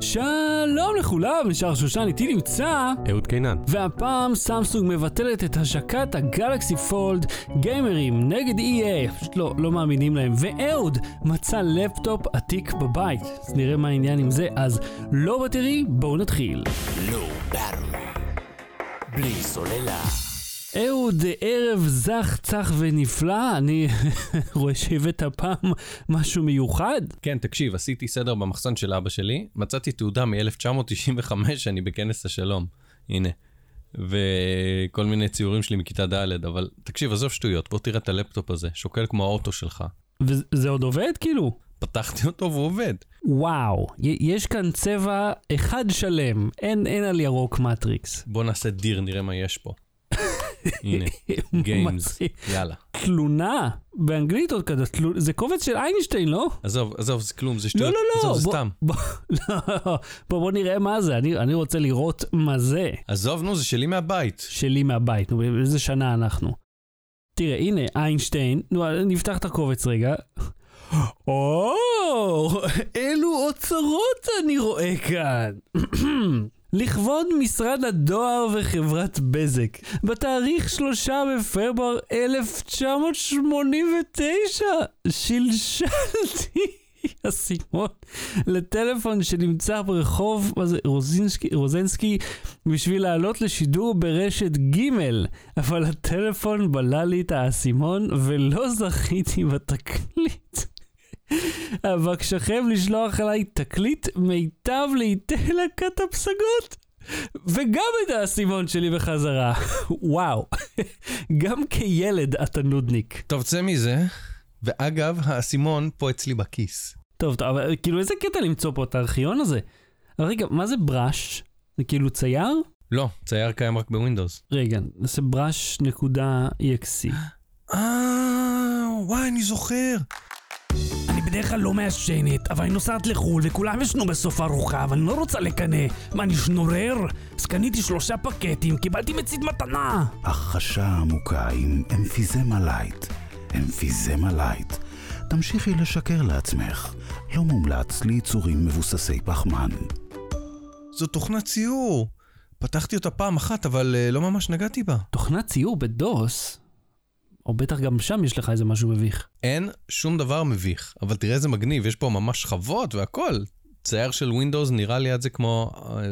שלום לכולם, נשאר שושן, איתי נמצא, אהוד קינן. והפעם סמסונג מבטלת את השקת הגלקסי פולד, גיימרים נגד EA, פשוט לא, לא מאמינים להם, ואהוד מצא לפטופ עתיק בבית. אז נראה מה העניין עם זה, אז Low Battery, בואו נתחיל. לא. בלי סוללה. אהוד, ערב זך, צח ונפלא, אני רואה שהבאת הפעם משהו מיוחד. כן, תקשיב, עשיתי סדר במחסן של אבא שלי, מצאתי תעודה מ-1995 שאני בכנס השלום. הנה. וכל מיני ציורים שלי מכיתה ד', אבל תקשיב, עזוב שטויות, בוא תראה את הלפטופ הזה, שוקל כמו האוטו שלך. וזה עוד עובד כאילו? פתחתי אותו והוא עובד. וואו, יש כאן צבע אחד שלם, אין, אין על ירוק מטריקס. בוא נעשה dir, נראה מה יש פה. הנה, גיימס. יאללה. תלונה, באנגלית עוד כזה, זה קובץ של איינשטיין, לא? עזוב, עזוב, זה כלום, זה לא, שטויות. לא, לא, עזוב, זה סתם. בוא, לא, בוא, נראה מה זה, אני, אני רוצה לראות מה זה. עזוב, נו, זה שלי מהבית. שלי מהבית, נו, באיזה שנה אנחנו. תראה, הנה, איינשטיין, נו, נפתח את הקובץ רגע. או, אילו אוצרות אני רואה כאן. לכבוד משרד הדואר וחברת בזק, בתאריך שלושה בפברואר 1989, שלשלתי אסימון לטלפון שנמצא ברחוב, רוזינסקי, רוזנסקי, בשביל לעלות לשידור ברשת ג', אבל הטלפון בלע לי את האסימון ולא זכיתי בתקליט. אבקשכם לשלוח עליי תקליט מיטב לעיתי להקת הפסגות. וגם את האסימון שלי בחזרה. וואו, גם כילד אתה נודניק. טוב, צא מזה. ואגב, האסימון פה אצלי בכיס. טוב, טוב, אבל כאילו איזה קטע למצוא פה את הארכיון הזה? אבל רגע, מה זה בראש? זה כאילו צייר? לא, צייר קיים רק בווינדוס. רגע, נעשה brush.exe. אה, וואי, אני זוכר. בדרך כלל לא מעשנת, אבל אני נוסעת לחו"ל וכולם ישנו בסוף ארוחה, ואני לא רוצה לקנא. מה, אני שנורר? אז קניתי שלושה פקטים, קיבלתי מצית מתנה! הכחשה עמוקה עם אמפיזמה light. אמפיזמה light. תמשיכי לשקר לעצמך. לא מומלץ ליצורים מבוססי פחמן. זו תוכנת ציור. פתחתי אותה פעם אחת, אבל אה, לא ממש נגעתי בה. תוכנת ציור בדוס, או בטח גם שם יש לך איזה משהו מביך. אין שום דבר מביך, אבל תראה איזה מגניב, יש פה ממש שכבות והכל. צייר של ווינדוס נראה לי עד זה כמו אה,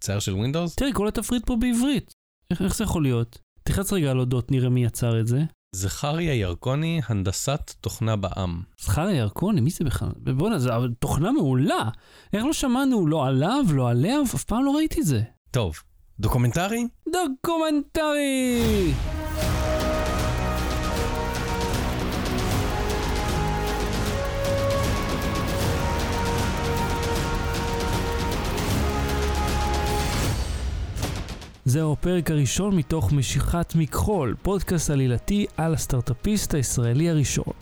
צייר של ווינדוס. תראה, כל התפריט פה בעברית. איך, איך זה יכול להיות? תחץ רגע על אודות, נראה מי יצר את זה. זכריה ירקוני, הנדסת תוכנה בע"מ. זכריה ירקוני, מי זה בכלל? בואנה, זו תוכנה מעולה. איך לא שמענו לא עליו, לא עליה, אף פעם לא ראיתי את זה. טוב, דוקומנטרי? דוקומנטרי! זהו הפרק הראשון מתוך משיכת מכחול, פודקאסט עלילתי על הסטארט-אפיסט הישראלי הראשון.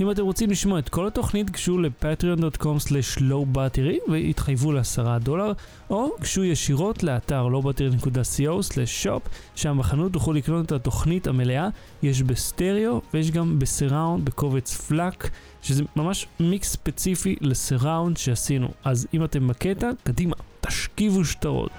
אם אתם רוצים לשמוע את כל התוכנית, גשו ל-patreon.com/lowbattery והתחייבו ל-10 דולר, או גשו ישירות לאתר lowbattery.co/shop, שם בחנות תוכלו לקנות את התוכנית המלאה, יש בסטריאו ויש גם בסיראונד בקובץ פלאק, שזה ממש מיקס ספציפי לסיראונד שעשינו. אז אם אתם בקטע, קדימה, תשכיבו שטרות.